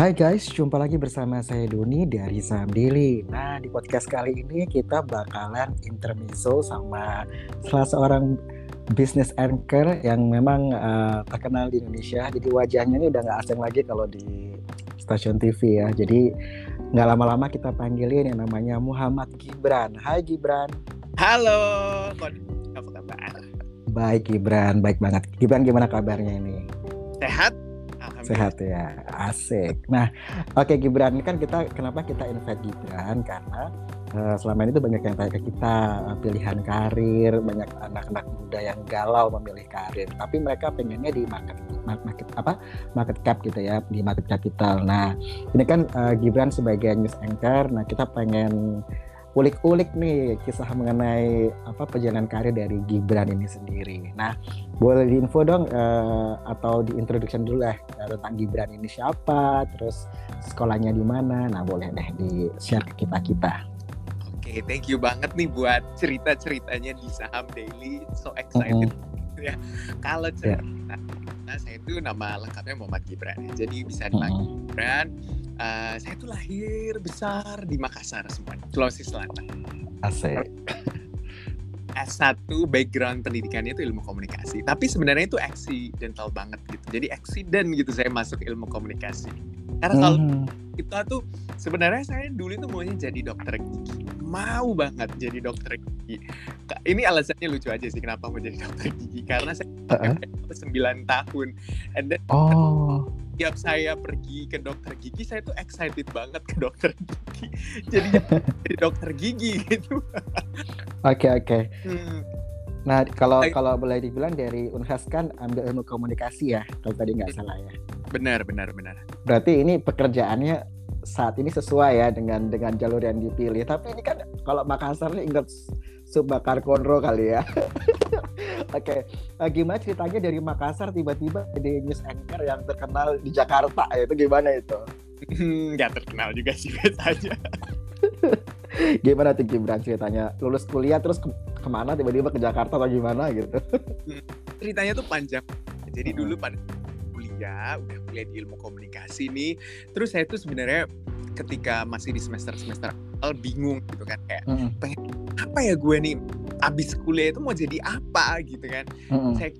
Hai guys, jumpa lagi bersama saya Doni dari Saham Daily. Nah, di podcast kali ini kita bakalan intermezzo sama salah seorang business anchor yang memang uh, terkenal di Indonesia. Jadi wajahnya ini udah nggak asing lagi kalau di stasiun TV ya. Jadi nggak lama-lama kita panggilin yang namanya Muhammad Gibran. Hai Gibran. Halo, apa kabar? Baik Gibran, baik banget. Gibran gimana kabarnya ini? Sehat? Sehat ya, asik. Nah, oke okay, Gibran, kan kita kenapa kita invite Gibran karena uh, selama ini tuh banyak yang tanya ke kita uh, pilihan karir, banyak anak-anak muda yang galau memilih karir, tapi mereka pengennya di market market apa market cap gitu ya, di market capital. Nah, ini kan uh, Gibran sebagai news anchor, nah kita pengen ulik-ulik nih kisah mengenai apa perjalanan karir dari Gibran ini sendiri. Nah, boleh diinfo dong uh, atau diintroduction dulu lah uh, tentang Gibran ini siapa, terus sekolahnya di mana. Nah, boleh deh di share ke kita kita. Oke, okay, thank you banget nih buat cerita-ceritanya di Saham Daily. So excited. Mm -hmm. ya. Kalau ya. cerita, yeah. Nah, saya itu nama lengkapnya Muhammad Gibran. Ya. Jadi bisa dipanggil mm -hmm. Gibran uh, saya tuh lahir besar di Makassar semuanya, Sulawesi Selatan. Asik. S1 background pendidikannya itu ilmu komunikasi, tapi sebenarnya itu accidental banget gitu. Jadi accident gitu saya masuk ilmu komunikasi. Karena kalau hmm. kita tuh sebenarnya saya dulu itu maunya jadi dokter gigi, mau banget jadi dokter gigi. Ini alasannya lucu aja sih kenapa mau jadi dokter gigi karena saya uh -uh. 9 tahun, and then oh setiap saya pergi ke dokter gigi saya tuh excited banget ke dokter gigi jadi jadi dokter gigi gitu oke oke okay. hmm. nah kalau kalau boleh dibilang dari Unhas kan ambil ilmu komunikasi ya kalau tadi nggak salah ya benar benar benar berarti ini pekerjaannya saat ini sesuai ya dengan dengan jalur yang dipilih tapi ini kan kalau Makassar nih ingat sub bakar konro kali ya. Oke, okay. eh, gimana ceritanya dari Makassar tiba-tiba jadi news anchor yang terkenal di Jakarta ya itu gimana itu? Gak terkenal juga sih biasa aja. gimana tuh Gibran ceritanya? Lulus kuliah terus ke ke mana tiba-tiba ke Jakarta atau gimana gitu? ceritanya tuh panjang. Jadi dulu pada kuliah, udah kuliah di ilmu komunikasi nih. Terus saya tuh sebenarnya ketika masih di semester semester awal bingung gitu kan kayak mm pengen apa ya gue nih abis kuliah itu mau jadi apa gitu kan mm saya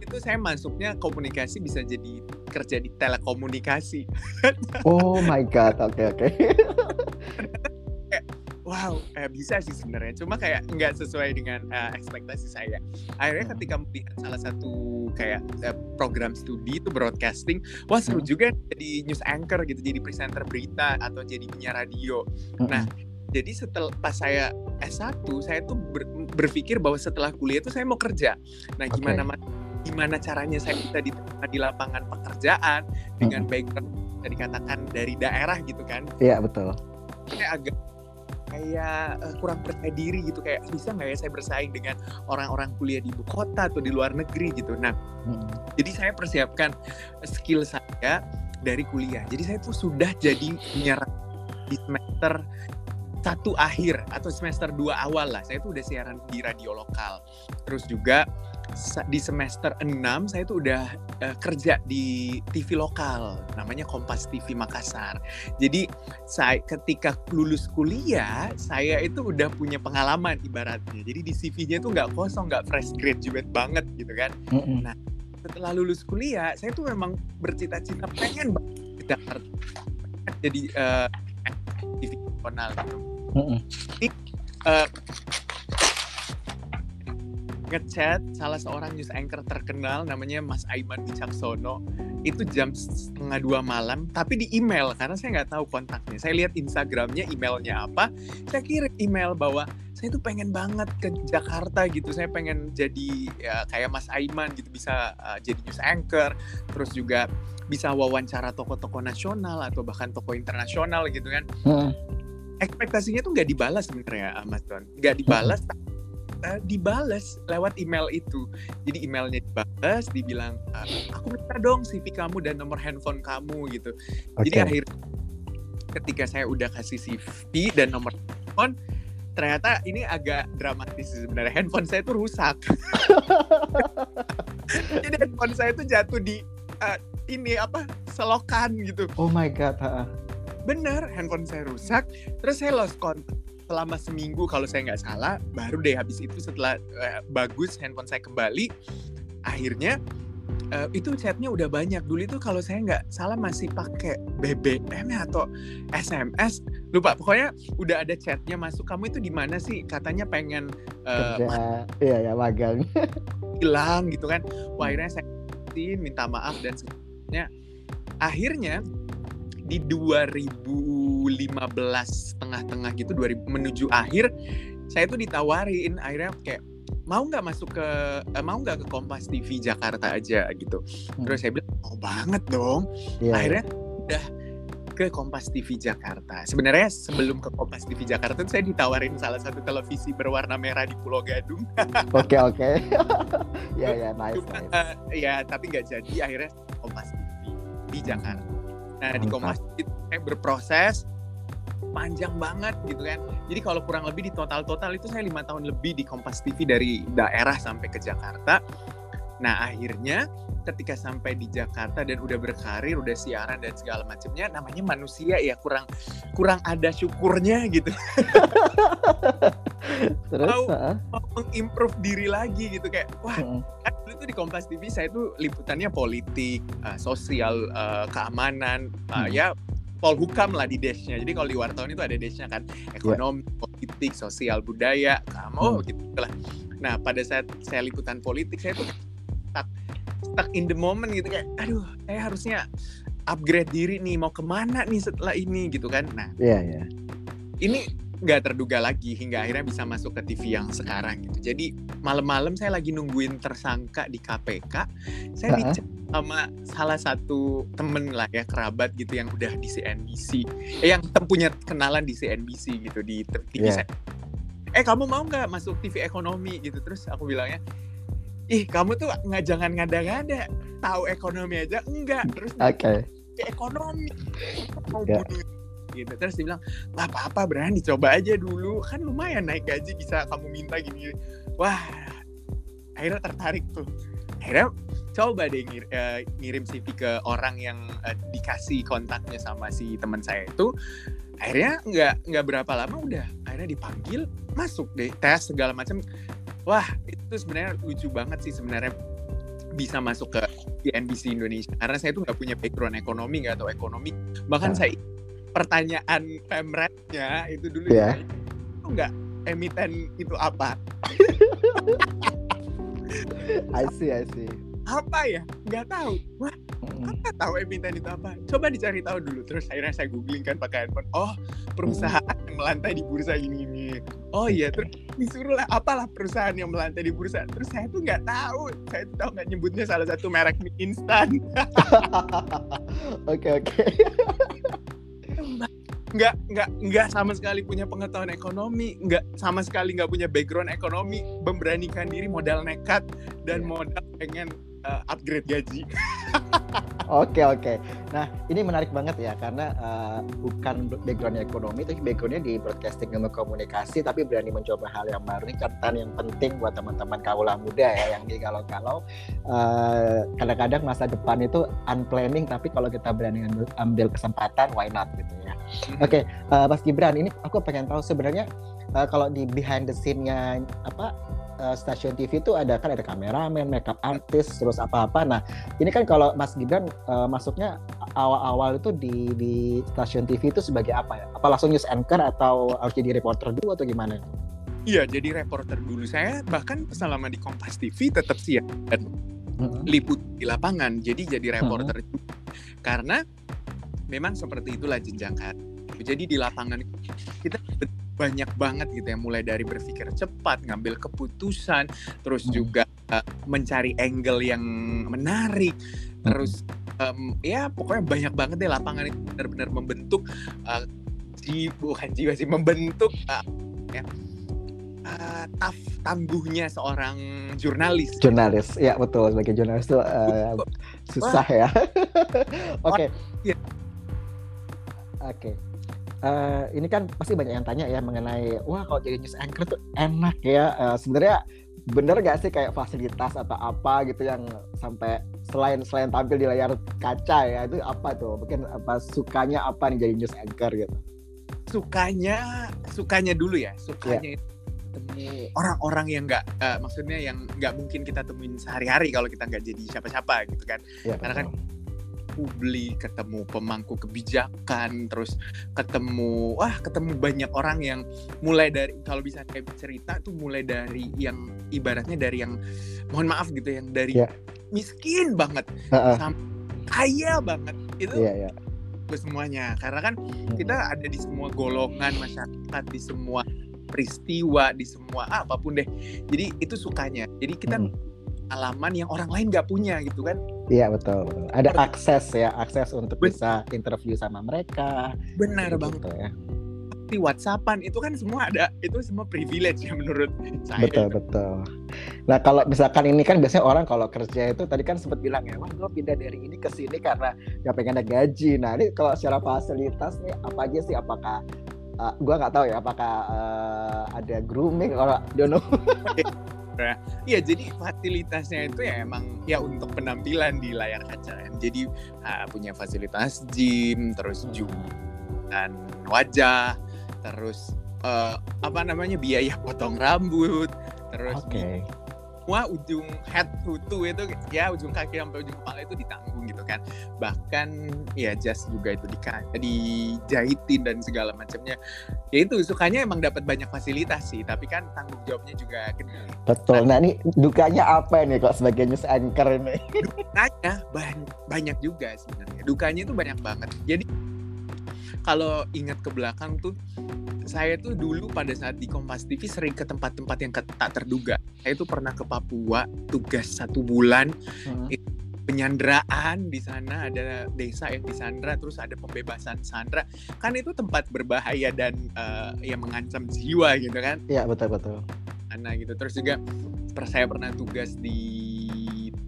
itu saya masuknya komunikasi bisa jadi kerja di telekomunikasi oh my god oke okay, oke okay. Wow eh, bisa sih sebenarnya cuma kayak nggak sesuai dengan uh, ekspektasi saya akhirnya hmm. ketika melihat salah satu kayak uh, program studi itu broadcasting wah seru hmm. juga jadi news anchor gitu jadi presenter berita atau jadi penyiar radio hmm. nah jadi setelah pas saya S1 saya tuh ber, berpikir bahwa setelah kuliah itu saya mau kerja nah gimana okay. gimana caranya saya bisa diterima di lapangan pekerjaan dengan hmm. background bisa dikatakan dari daerah gitu kan iya betul saya agak kayak uh, kurang percaya diri gitu kayak bisa nggak ya saya bersaing dengan orang-orang kuliah di ibu kota atau di luar negeri gitu. Nah hmm. jadi saya persiapkan skill saya dari kuliah. Jadi saya tuh sudah jadi menyerap di semester satu akhir atau semester dua awal lah. Saya tuh udah siaran di radio lokal. Terus juga di semester 6 saya tuh udah uh, kerja di TV lokal namanya Kompas TV Makassar. Jadi saya ketika lulus kuliah saya itu udah punya pengalaman ibaratnya. Jadi di CV-nya tuh nggak kosong, nggak fresh graduate banget gitu kan. Mm -hmm. Nah setelah lulus kuliah saya tuh memang bercita-cita pengen ke Jakarta jadi uh, TV nasional gitu. Mm -hmm. Jadi, uh, ngechat salah seorang news anchor terkenal namanya Mas Aiman Wicaksono. Itu jam setengah dua malam tapi di email karena saya nggak tahu kontaknya. Saya lihat Instagramnya emailnya apa saya kirim email bahwa saya tuh pengen banget ke Jakarta gitu. Saya pengen jadi ya, kayak Mas Aiman gitu. Bisa uh, jadi news anchor terus juga bisa wawancara tokoh-tokoh nasional atau bahkan tokoh internasional gitu kan. Hmm. ekspektasinya tuh nggak dibalas sebenarnya Mas Don. Nggak dibalas hmm uh, dibales lewat email itu. Jadi emailnya dibales, dibilang uh, aku minta dong CV kamu dan nomor handphone kamu gitu. Okay. Jadi akhir ketika saya udah kasih CV dan nomor handphone, ternyata ini agak dramatis sebenarnya. Handphone saya tuh rusak. Jadi handphone saya tuh jatuh di uh, ini apa selokan gitu. Oh my god. Ha. Bener, handphone saya rusak. Terus saya lost kontak selama seminggu kalau saya nggak salah. Baru deh habis itu setelah uh, bagus handphone saya kembali, akhirnya uh, itu chatnya udah banyak. Dulu itu kalau saya nggak salah masih pakai BBM ya atau SMS lupa. Pokoknya udah ada chatnya masuk kamu itu di mana sih? Katanya pengen uh, kerja. iya ya magang. Hilang gitu kan. Wah akhirnya saya minta maaf dan sebagainya akhirnya di 2015 tengah-tengah gitu 2000 menuju akhir saya tuh ditawarin akhirnya kayak mau nggak masuk ke eh, mau nggak ke Kompas TV Jakarta aja? gitu. Hmm. terus saya bilang mau banget dong. Yeah. akhirnya udah ke Kompas TV Jakarta. Sebenarnya sebelum ke Kompas TV Jakarta tuh saya ditawarin salah satu televisi berwarna merah di Pulau Gadung. Oke oke. Ya ya nice, nice. Uh, ya tapi nggak jadi akhirnya Kompas TV di Jakarta nah di Kompas saya berproses panjang banget gitu kan. Jadi kalau kurang lebih di total-total itu saya lima tahun lebih di Kompas TV dari daerah sampai ke Jakarta. Nah akhirnya ketika sampai di Jakarta dan udah berkarir, udah siaran dan segala macamnya, namanya manusia ya kurang kurang ada syukurnya gitu. Terus, mau, mau mengimprove diri lagi gitu kayak wah hmm. kan dulu tuh di Kompas TV saya tuh liputannya politik, uh, sosial, uh, keamanan, uh, hmm. ya Polhukam lah di dashnya. Jadi kalau di wartawan itu ada dashnya kan ekonomi, yeah. politik, sosial, budaya, kamu hmm. gitu lah. Nah pada saat saya liputan politik saya tuh stuck, stuck in the moment gitu kayak, aduh, saya harusnya upgrade diri nih mau ke mana nih setelah ini gitu kan. Nah, yeah, yeah. ini nggak terduga lagi hingga akhirnya bisa masuk ke TV yang sekarang gitu. Jadi malam-malam saya lagi nungguin tersangka di KPK, saya uh -huh. sama salah satu temen lah ya kerabat gitu yang udah di CNBC, eh, yang punya kenalan di CNBC gitu di TV yeah. saya. Eh kamu mau nggak masuk TV ekonomi gitu? Terus aku bilangnya, ih kamu tuh nggak jangan ngada-ngada, tahu ekonomi aja? Enggak. Terus okay. ekonomi. Mau yeah. gitu. Terus dia bilang lah apa-apa berani dicoba aja dulu. Kan lumayan naik gaji bisa kamu minta gini. Wah akhirnya tertarik tuh. Akhirnya coba deh ngir, uh, ngirim CV ke orang yang uh, dikasih kontaknya sama si teman saya itu. Akhirnya nggak nggak berapa lama udah akhirnya dipanggil masuk deh tes segala macam wah itu sebenarnya lucu banget sih sebenarnya bisa masuk ke NBC Indonesia karena saya tuh nggak punya background ekonomi nggak tahu ekonomi bahkan nah. saya pertanyaan pemretnya itu dulu yeah. ya itu enggak emiten itu apa I see I see apa ya? Nggak tahu. Wah apa tahu emiten itu apa coba dicari tahu dulu. Terus akhirnya saya googling kan pakai handphone. Oh perusahaan yang melantai di bursa ini. Ini oh iya terus disuruh lah apalah perusahaan yang melantai di bursa. Terus saya tuh nggak tahu. Saya tuh tahu nggak nyebutnya salah satu merek mie instan. Oke oke. Nggak nggak nggak sama sekali punya pengetahuan ekonomi. Nggak sama sekali nggak punya background ekonomi. Memberanikan diri modal nekat dan iya. modal pengen uh, upgrade gaji. Oke oke. Nah ini menarik banget ya karena uh, bukan background ekonomi tapi backgroundnya di broadcasting ilmu komunikasi tapi berani mencoba hal yang baru ini catatan yang penting buat teman-teman kaula muda ya yang di kalau-kalau uh, kadang-kadang masa depan itu unplanning tapi kalau kita berani ambil, ambil kesempatan why not gitu ya. Mm-hmm. Oke okay, uh, Mas Gibran ini aku pengen tahu sebenarnya uh, kalau di behind the scene-nya apa uh, stasiun TV itu ada kan ada kameramen, makeup artist, terus apa-apa. Nah, ini kan kalau Mas Gibran uh, masuknya awal-awal itu di di stasiun TV itu sebagai apa ya? Apa langsung news anchor atau harus jadi reporter dulu atau gimana? Iya, jadi reporter dulu. Saya bahkan selama di Kompas TV tetap siap dan mm-hmm. liput di lapangan. Jadi jadi reporter mm-hmm. Karena memang seperti itulah jenjang karir. Jadi di lapangan kita banyak banget gitu ya mulai dari berpikir cepat ngambil keputusan terus hmm. juga uh, mencari angle yang menarik hmm. terus um, ya pokoknya banyak banget deh lapangan itu benar-benar membentuk uh, ji bukan jiwa sih membentuk uh, ya uh, taf tangguhnya seorang jurnalis jurnalis ya betul sebagai jurnalis itu uh, susah Wah. ya oke okay. ya. oke okay uh, ini kan pasti banyak yang tanya ya mengenai wah kalau jadi news anchor tuh enak ya uh, sebenarnya bener gak sih kayak fasilitas atau apa gitu yang sampai selain selain tampil di layar kaca ya itu apa tuh mungkin apa sukanya apa nih jadi news anchor gitu sukanya sukanya dulu ya sukanya yeah. ketemu orang-orang yang nggak uh, maksudnya yang nggak mungkin kita temuin sehari-hari kalau kita nggak jadi siapa-siapa gitu kan yeah, karena betul. kan publik, ketemu pemangku kebijakan, terus ketemu wah ketemu banyak orang yang mulai dari kalau bisa kayak cerita tuh mulai dari yang ibaratnya dari yang mohon maaf gitu yang dari yeah. miskin banget uh -uh. sampai kaya banget. Itu yeah, yeah. semuanya. Karena kan kita ada di semua golongan masyarakat di semua peristiwa di semua apa pun deh. Jadi itu sukanya. Jadi kita hmm pengalaman yang orang lain nggak punya gitu kan iya betul, ada akses ya akses untuk ben bisa interview sama mereka. Benar gitu ya. Di WhatsAppan itu kan semua ada itu semua privilege ya menurut saya. Betul betul. Nah kalau misalkan ini kan biasanya orang kalau kerja itu tadi kan sempat bilang ya wah gue pindah dari ini ke sini karena gak pengen ada gaji. Nah ini kalau secara fasilitas nih apa aja sih? Apakah uh, gue nggak tahu ya apakah uh, ada grooming or don't know ya. Iya, jadi fasilitasnya itu ya emang ya untuk penampilan di layar kaca. Kan. Jadi uh, punya fasilitas gym, terus juga dan wajah, terus uh, apa namanya biaya potong rambut, terus okay semua ujung head to toe itu ya ujung kaki sampai ujung kepala itu ditanggung gitu kan. Bahkan ya jas juga itu di, dijahitin dan segala macamnya. Ya itu sukanya emang dapat banyak fasilitas sih tapi kan tanggung jawabnya juga gede. Betul. Nah, nah ini dukanya apa nih kok sebagai news anchor ini? dukanya banyak juga sebenarnya. Dukanya itu banyak banget. Jadi kalau ingat ke belakang tuh saya tuh dulu pada saat di Kompas TV sering ke tempat-tempat yang tak terduga. Saya tuh pernah ke Papua tugas satu bulan. Hmm. penyanderaan di sana ada desa yang disandra terus ada pembebasan sandra kan itu tempat berbahaya dan uh, yang mengancam jiwa gitu kan iya betul betul Ana gitu terus juga saya pernah tugas di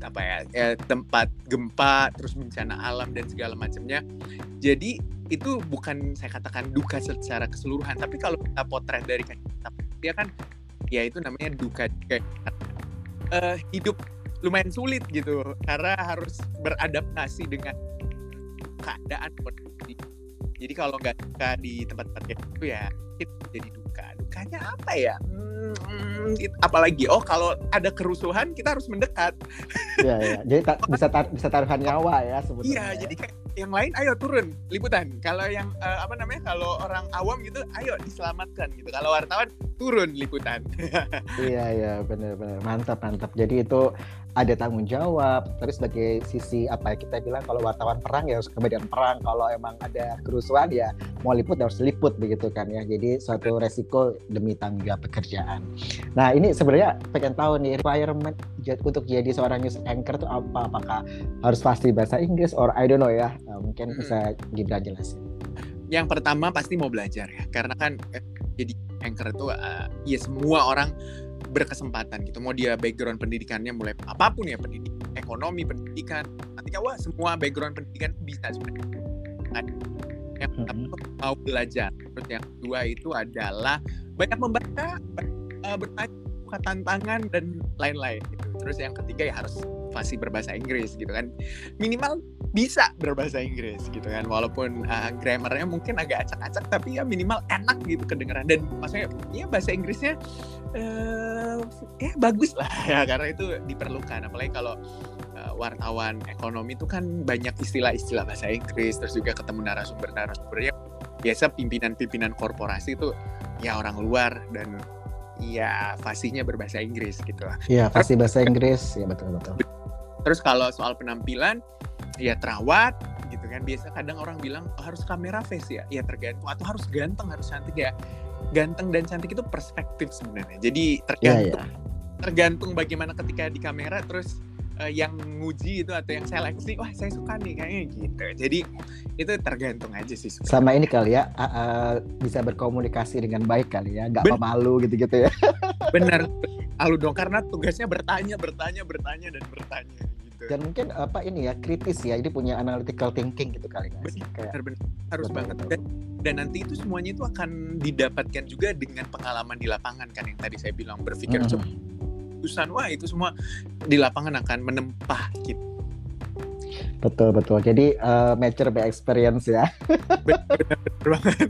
apa ya, ya tempat gempa terus bencana alam dan segala macamnya. Jadi itu bukan saya katakan duka secara keseluruhan tapi kalau kita potret dari kacamata dia kan ya itu namanya duka. Kayak uh, hidup lumayan sulit gitu karena harus beradaptasi dengan keadaan kondisi jadi kalau nggak duka di tempat-tempat kayak itu ya itu jadi duka. Dukanya apa ya? Hmm, apalagi oh kalau ada kerusuhan kita harus mendekat. Ya, ya. jadi ta bisa tar bisa taruhan nyawa ya sebetulnya iya ya. jadi kayak yang lain ayo turun liputan. Kalau yang uh, apa namanya kalau orang awam gitu ayo diselamatkan gitu. Kalau wartawan turun liputan. Iya iya benar-benar mantap mantap. Jadi itu ada tanggung jawab. Terus sebagai sisi apa ya kita bilang kalau wartawan perang ya harus ke medan perang. Kalau emang ada kerusuhan ya mau liput harus liput begitu kan ya. Jadi suatu resiko demi tanggung jawab pekerjaan. Nah ini sebenarnya pengen tahu nih requirement untuk jadi seorang news anchor itu apa? Apakah harus pasti bahasa Inggris or I don't know ya. Nah, mungkin hmm. bisa Gibran jelasin. Yang pertama pasti mau belajar ya. Karena kan eh, jadi anchor itu uh, ya semua orang berkesempatan gitu mau dia background pendidikannya mulai apa pun ya pendidik ekonomi pendidikan nanti wah semua background pendidikan bisa sebenarnya nah, yang pertama mm-hmm. mau belajar terus yang kedua itu adalah banyak membaca uh, bertanya tantangan dan lain-lain gitu. terus yang ketiga ya harus fasih berbahasa Inggris gitu kan minimal bisa berbahasa Inggris gitu kan walaupun uh, grammarnya mungkin agak acak-acak tapi ya minimal enak gitu kedengeran dan maksudnya ya bahasa Inggrisnya uh, ya bagus lah ya karena itu diperlukan apalagi kalau uh, wartawan ekonomi itu kan banyak istilah-istilah bahasa Inggris terus juga ketemu narasumber-narasumbernya biasa pimpinan-pimpinan korporasi itu ya orang luar dan ya fasihnya berbahasa Inggris gitu lah. Iya, fasih bahasa Inggris, ya betul betul. Terus kalau soal penampilan, ya terawat gitu kan. Biasa kadang orang bilang oh, harus kamera face ya? Ya tergantung. Atau harus ganteng harus cantik ya. Ganteng dan cantik itu perspektif sebenarnya. Jadi tergantung yeah, yeah. tergantung bagaimana ketika di kamera terus uh, yang nguji itu atau yang seleksi wah saya suka nih kayaknya gitu. Jadi itu tergantung aja sih sebenernya. sama ini kali ya uh, uh, bisa berkomunikasi dengan baik kali ya nggak pemalu gitu-gitu ya. Benar malu dong. Karena tugasnya bertanya bertanya bertanya dan bertanya. Dan mungkin apa ini ya kritis ya, ini punya analytical thinking gitu kali kan. Benar, benar, harus betul, banget. Dan, dan nanti itu semuanya itu akan didapatkan juga dengan pengalaman di lapangan kan yang tadi saya bilang berpikir mm -hmm. wah itu semua di lapangan akan menempah gitu Betul betul. Jadi uh, mature by experience ya. benar banget.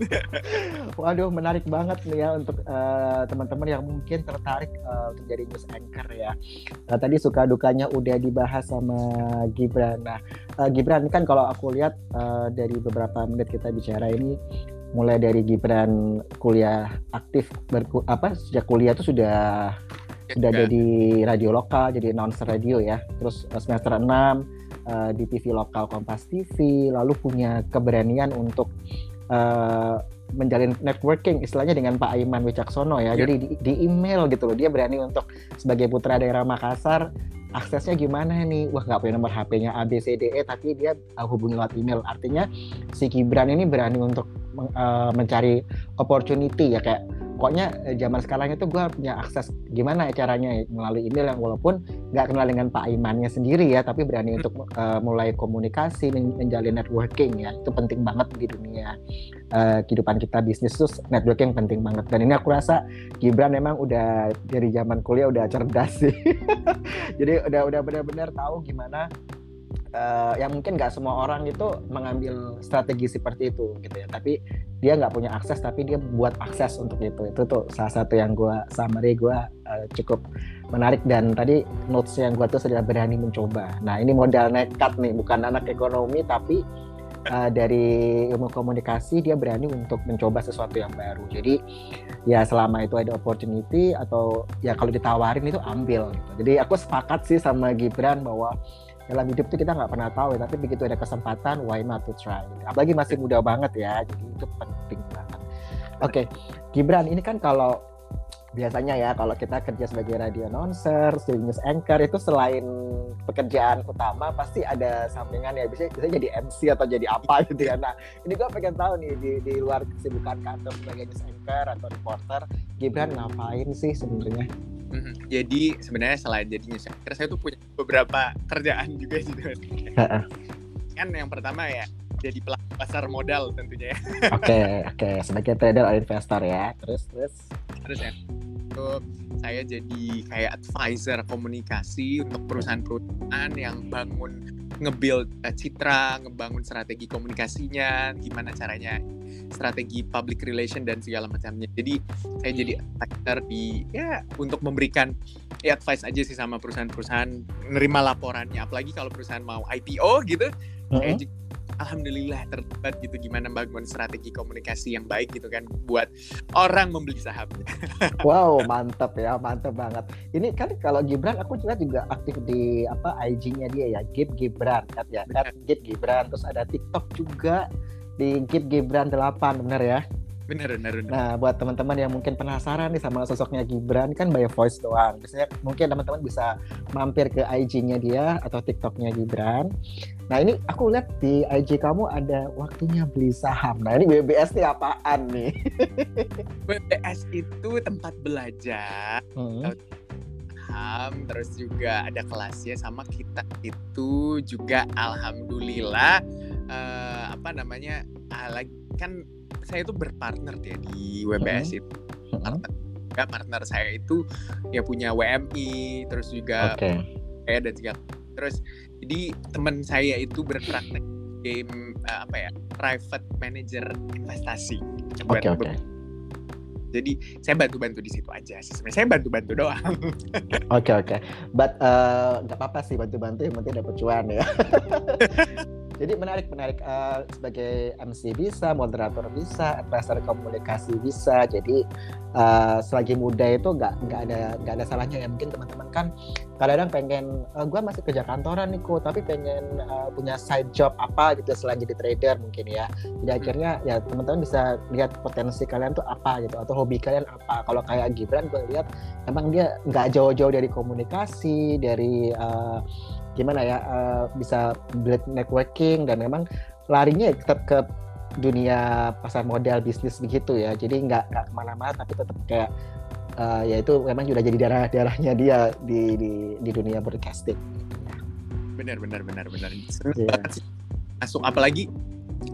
Waduh menarik banget nih ya untuk uh, teman-teman yang mungkin tertarik uh, untuk jadi news anchor ya. Uh, tadi suka dukanya udah dibahas sama Gibran. Nah uh, Gibran kan kalau aku lihat uh, dari beberapa menit kita bicara ini mulai dari Gibran kuliah aktif berku apa sejak kuliah itu sudah sudah jadi radio lokal jadi announcer radio ya terus semester 6 uh, di TV lokal Kompas TV, lalu punya keberanian untuk uh, menjalin networking istilahnya dengan Pak Aiman Wicaksono ya. Yeah. Jadi di, di email gitu loh, dia berani untuk sebagai putra daerah Makassar aksesnya gimana nih? Wah nggak punya nomor HP-nya A B C D E tapi dia uh, hubungi lewat email. Artinya si Gibran ini berani untuk uh, mencari opportunity ya kayak pokoknya eh, zaman sekarang itu gue punya akses gimana ya caranya melalui email yang walaupun nggak kenal dengan Pak Imannya sendiri ya tapi berani hmm. untuk uh, mulai komunikasi menjalin networking ya. Itu penting banget di dunia uh, kehidupan kita bisnis terus networking penting banget. Dan ini aku rasa Gibran memang udah dari zaman kuliah udah cerdas sih. Jadi udah udah benar-benar tahu gimana uh, yang mungkin nggak semua orang itu mengambil strategi seperti itu gitu ya. Tapi dia nggak punya akses tapi dia buat akses untuk itu. Itu tuh salah satu yang gue summary gue uh, cukup menarik. Dan tadi notes yang gue tuh sudah berani mencoba. Nah ini modal nekat nih bukan anak ekonomi tapi uh, dari ilmu komunikasi dia berani untuk mencoba sesuatu yang baru. Jadi ya selama itu ada opportunity atau ya kalau ditawarin itu ambil gitu. jadi aku sepakat sih sama Gibran bahwa dalam hidup itu kita nggak pernah tahu ya tapi begitu ada kesempatan why not to try? Apalagi masih muda banget ya jadi itu penting oke okay. Gibran ini kan kalau biasanya ya kalau kita kerja sebagai radio announcer, news anchor itu selain pekerjaan utama pasti ada sampingan ya bisa bisa jadi MC atau jadi apa gitu ya. Nah ini gue pengen tahu nih di, di luar kesibukan kantor sebagai news anchor atau reporter, Gibran ngapain sih sebenarnya? Mm-hmm. Jadi sebenarnya selain jadi news anchor, saya tuh punya beberapa kerjaan juga gitu. kan yang pertama ya jadi pelaku pasar modal tentunya ya. Oke okay, oke okay. sebagai trader atau investor ya. Terus terus. Terus ya. Itu saya jadi kayak advisor komunikasi untuk perusahaan-perusahaan yang bangun nge-build uh, citra, ngebangun strategi komunikasinya, gimana caranya strategi public relation dan segala macamnya. Jadi saya jadi advisor di ya untuk memberikan ya, advice aja sih sama perusahaan-perusahaan nerima laporannya. Apalagi kalau perusahaan mau IPO gitu, uh -huh. saya juga alhamdulillah terlibat gitu gimana bangun strategi komunikasi yang baik gitu kan buat orang membeli sahamnya. wow, mantap ya, mantap banget. Ini kan kalau Gibran aku juga juga aktif di apa IG-nya dia ya, Gib Gibran kan ya, at Gib Gibran terus ada TikTok juga di Gib Gibran 8 benar ya? Bener, bener. Nah, buat teman-teman yang mungkin penasaran nih sama sosoknya Gibran kan by voice doang. Biasanya mungkin teman-teman bisa mampir ke IG-nya dia atau TikTok-nya Gibran. Nah, ini aku lihat di IG kamu ada waktunya beli saham. Nah, ini WBS nih apaan nih? WBS itu tempat belajar. Hmm saham terus juga ada kelasnya sama kita itu juga alhamdulillah uh, apa namanya uh, lagi kan saya itu berpartner ya di WBS hmm. itu partner juga partner saya itu ya punya WMI terus juga okay. saya dan juga terus jadi teman saya itu berpraktek game uh, apa ya private manager investasi buat okay, okay. Jadi saya bantu-bantu di situ aja sih. Sebenarnya saya bantu-bantu doang. Oke oke. Okay, okay. But nggak uh, apa-apa sih bantu-bantu yang penting dapat cuan ya. Jadi menarik menarik uh, sebagai MC bisa, moderator bisa, advisor komunikasi bisa. Jadi uh, selagi muda itu nggak nggak ada nggak ada salahnya ya. Mungkin teman-teman kan kadang-kadang pengen uh, eh, gue masih kerja kantoran nih kok, tapi pengen uh, punya side job apa gitu selain jadi trader mungkin ya. Jadi hmm. akhirnya ya teman-teman bisa lihat potensi kalian tuh apa gitu atau hobi kalian apa. Kalau kayak Gibran gue lihat emang dia nggak jauh-jauh dari komunikasi, dari uh, gimana ya uh, bisa build networking dan memang larinya tetap ke dunia pasar modal bisnis begitu ya. Jadi nggak nggak ke mana-mana tapi tetap kayak uh, ya itu memang sudah jadi darah darahnya dia di di, di dunia broadcasting. Benar benar benar benar. Yeah. masuk apalagi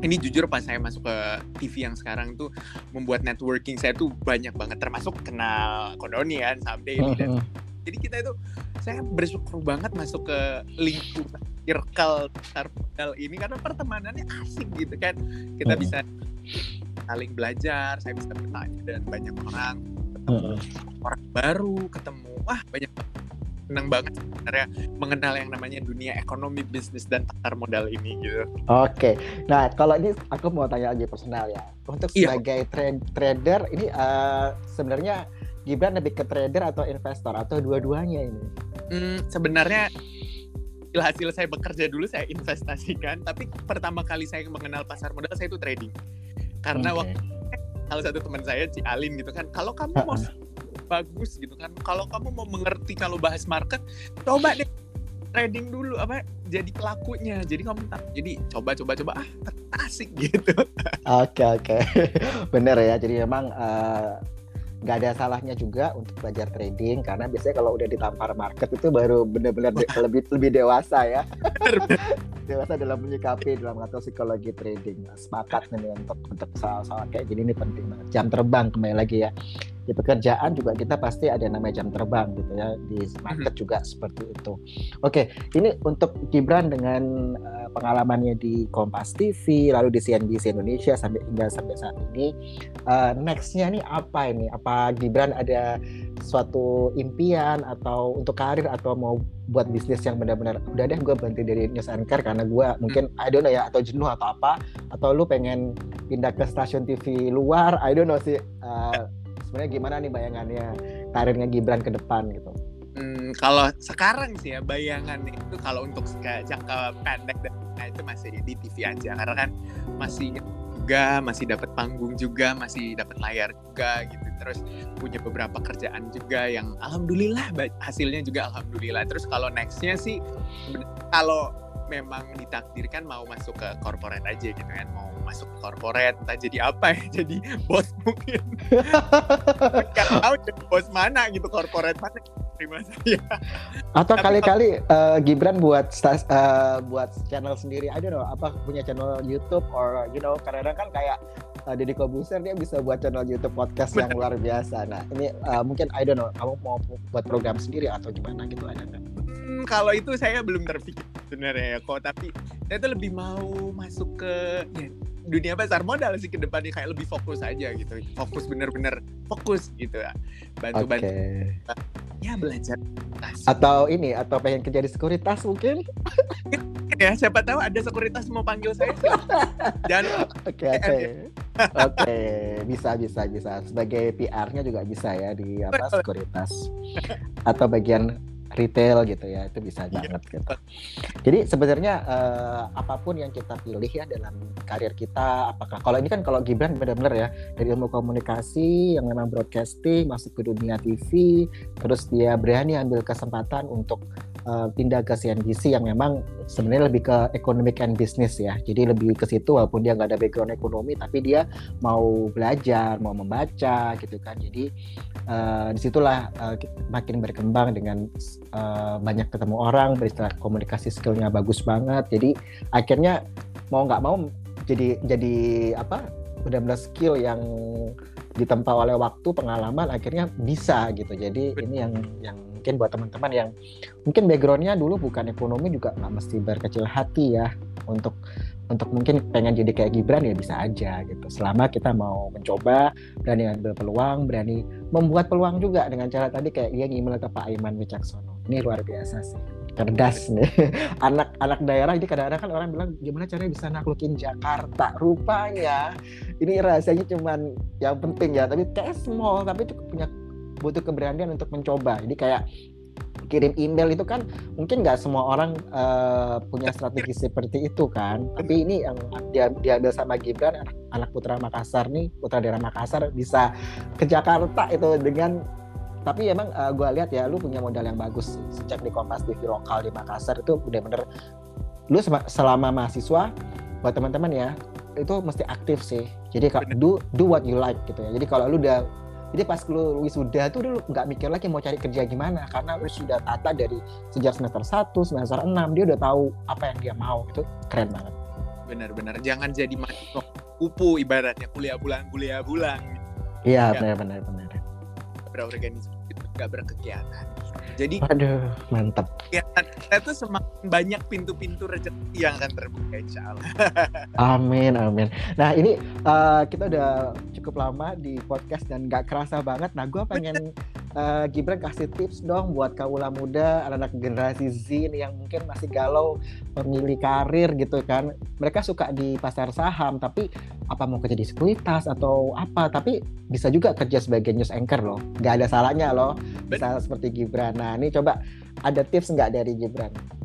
ini jujur pas saya masuk ke TV yang sekarang tuh membuat networking saya tuh banyak banget termasuk kenal Kondoni kan Sam Daily dan jadi kita itu saya bersyukur banget masuk ke lingkungan circle modal ini karena pertemanannya asik gitu kan kita hmm. bisa saling belajar saya bisa bertanya dan banyak orang ketemu hmm. orang baru ketemu wah banyak senang banget sebenarnya mengenal yang namanya dunia ekonomi bisnis dan pasar modal ini gitu. Oke, nah kalau ini aku mau tanya lagi personal ya. Untuk iya. sebagai tra trader ini uh, sebenarnya Gibran lebih ke trader atau investor atau dua-duanya ini? Hmm, sebenarnya hasil saya bekerja dulu saya investasikan, tapi pertama kali saya mengenal pasar modal saya itu trading. Karena okay. waktu salah satu teman saya Ci Alin gitu kan, kalau kamu mau bagus gitu kan. Kalau kamu mau mengerti kalau bahas market, coba deh trading dulu apa jadi pelakunya. Jadi kamu tak jadi coba coba coba ah asik gitu. Oke oke. Bener ya. Jadi memang uh, nggak ada salahnya juga untuk belajar trading karena biasanya kalau udah ditampar market itu baru benar-benar de lebih lebih dewasa ya. Dewasa dalam menyikapi dalam atau psikologi trading. Sepakat nih untuk untuk soal-soal kayak gini ini penting banget. Jam terbang kembali lagi ya di pekerjaan juga kita pasti ada namanya jam terbang gitu ya di market mhm. juga seperti itu. Oke, ini untuk Gibran dengan uh, pengalamannya di Kompas TV lalu di CNBC Indonesia sampai hingga sampai saat ini uh, nextnya nih apa ini? Apa Gibran ada suatu impian atau untuk karir atau mau buat bisnis yang benar-benar udah deh gue berhenti dari news anchor karena gue mungkin I don't know ya atau jenuh atau apa atau lu pengen pindah ke stasiun TV luar I don't know sih uh, sebenarnya gimana nih bayangannya karirnya Gibran ke depan gitu? Hmm, kalau sekarang sih ya bayangan itu kalau untuk jangka pendek dan nah itu masih di TV aja. Karena kan masih juga masih dapat panggung juga masih dapat layar juga gitu. Terus punya beberapa kerjaan juga yang alhamdulillah hasilnya juga alhamdulillah. Terus kalau nextnya sih kalau memang ditakdirkan mau masuk ke corporate aja gitu kan. Mau masuk ke corporate entah jadi apa ya jadi bos mungkin. Nggak tahu jadi bos mana gitu corporate mana terima saya atau kali-kali uh, Gibran buat stas, uh, buat channel sendiri I don't know apa punya channel YouTube or you know kadang-kadang kan kayak uh, Deddy Kobuser dia bisa buat channel YouTube podcast yang luar biasa. Nah ini uh, mungkin I don't know kamu mau buat program sendiri atau gimana gitu ada nggak Kalau itu saya belum terpikir sebenarnya ya kok, tapi saya tuh lebih mau masuk ke ya, dunia pasar modal sih ke depannya kayak lebih fokus aja gitu. Fokus bener-bener fokus gitu ya. Bantu-bantu. Okay. Ya belajar. Atau ini atau pengen kerja di sekuritas mungkin? ya siapa tahu ada sekuritas mau panggil saya. Jangan. Oke oke. Oke, bisa bisa bisa. Sebagai PR-nya juga bisa ya di apa sekuritas atau bagian retail gitu ya itu bisa iya. banget gitu. Jadi sebenarnya uh, apa pun yang kita pilih ya dalam karir kita, apakah kalau ini kan kalau Gibran benar-benar ya dari ilmu komunikasi yang memang broadcasting masuk ke dunia TV, terus dia berani ambil kesempatan untuk uh, pindah ke CNBC yang memang sebenarnya lebih ke economic and business ya. Jadi lebih ke situ walaupun dia nggak ada background ekonomi, tapi dia mau belajar, mau membaca gitu kan. Jadi uh, di situlah uh, makin berkembang dengan uh, banyak ketemu orang, beristilah komunikasi skillnya bagus banget. Jadi akhirnya mau nggak mau jadi jadi apa benar-benar skill yang ditempa oleh waktu pengalaman akhirnya bisa gitu. Jadi ini yang yang mungkin buat teman-teman yang mungkin backgroundnya dulu bukan ekonomi juga nggak mesti berkecil hati ya. Untuk untuk mungkin pengen jadi kayak Gibran ya bisa aja gitu. Selama kita mau mencoba berani ambil peluang berani membuat peluang juga dengan cara tadi kayak dia email ke Pak Aiman Wicaksono ini luar biasa sih. Cerdas nih. Anak-anak daerah ini kadang-kadang kan orang bilang gimana caranya bisa naklukin Jakarta? Rupanya ini rasanya cuman yang penting ya tapi kayak small tapi cukup punya butuh keberanian untuk mencoba. Jadi kayak kirim email itu kan mungkin nggak semua orang uh, punya strategi seperti itu kan. Tapi ini yang dia diambil sama Gibran anak, anak putra Makassar nih putra daerah Makassar bisa ke Jakarta itu dengan tapi emang uh, eh, gue lihat ya lu punya modal yang bagus. Sejak di Kompas TV lokal di Makassar itu bener-bener lu selama mahasiswa buat teman-teman ya itu mesti aktif sih. Jadi do do what you like gitu ya. Jadi kalau lu udah jadi pas lu wisuda tuh dulu nggak mikir lagi mau cari kerja gimana. Karena lu sudah tata dari sejak semester 1, semester 6 dia udah tahu apa yang dia mau. Itu keren banget. Benar-benar jangan jadi mahasiswa kupu ibaratnya kuliah bulan kuliah bulan. Iya benar benar benar berorganisasi nggak berkegiatan. Jadi Aduh, mantap. Ya, kita tuh semakin banyak pintu-pintu rezeki yang akan terbuka insya Allah. amin, amin. Nah ini uh, kita udah cukup lama di podcast dan gak kerasa banget. Nah gue pengen uh, Gibran kasih tips dong buat kaula muda, anak-anak generasi Z yang mungkin masih galau memilih karir gitu kan. Mereka suka di pasar saham, tapi apa mau kerja di sekuritas atau apa? Tapi bisa juga kerja sebagai news anchor loh. Gak ada salahnya loh. Bisa seperti Gibran. Nah ini coba ada tips nggak dari Gibran?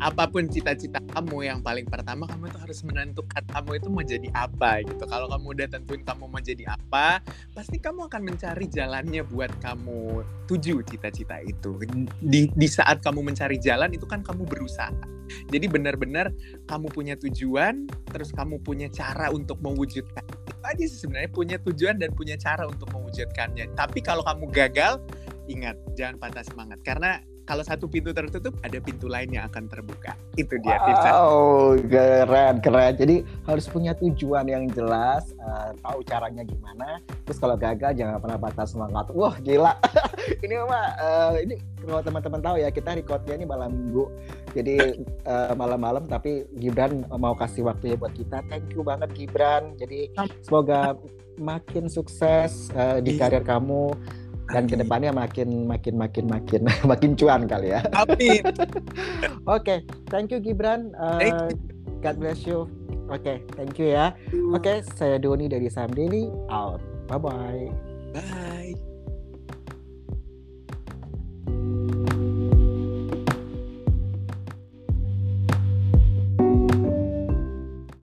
Apa pun cita-cita kamu yang paling pertama kamu itu harus menentukan kamu itu mau jadi apa gitu. Kalau kamu udah tentuin kamu mau jadi apa pasti kamu akan mencari jalannya buat kamu tuju cita-cita itu. Di di saat kamu mencari jalan itu kan kamu berusaha. Jadi benar-benar kamu punya tujuan terus kamu punya cara untuk mewujudkan. Itu aja sih sebenarnya punya tujuan dan punya cara untuk mewujudkannya. Tapi kalau kamu gagal ingat jangan patah semangat. Karena kalau satu pintu tertutup ada pintu lain yang akan terbuka. Itu dia tipsnya oh keren keren. Jadi harus punya tujuan yang jelas uh, tahu caranya gimana. Terus kalau gagal jangan pernah patah semangat. Wah gila. Ini mah uh, ini kalau teman-teman tahu ya kita recordnya ini malam minggu. Jadi uh, malam-malam tapi Gibran mau kasih waktu ya buat kita. Thank you banget Gibran. Jadi semoga makin sukses uh, di iya. karir kamu dan ke depannya makin makin makin makin makin cuan kali ya. Amin. Oke, okay, thank you Gibran. Uh, God bless you. Oke, okay, thank you ya. Oke, okay, saya Doni dari Sam Daily out. Bye bye. Bye.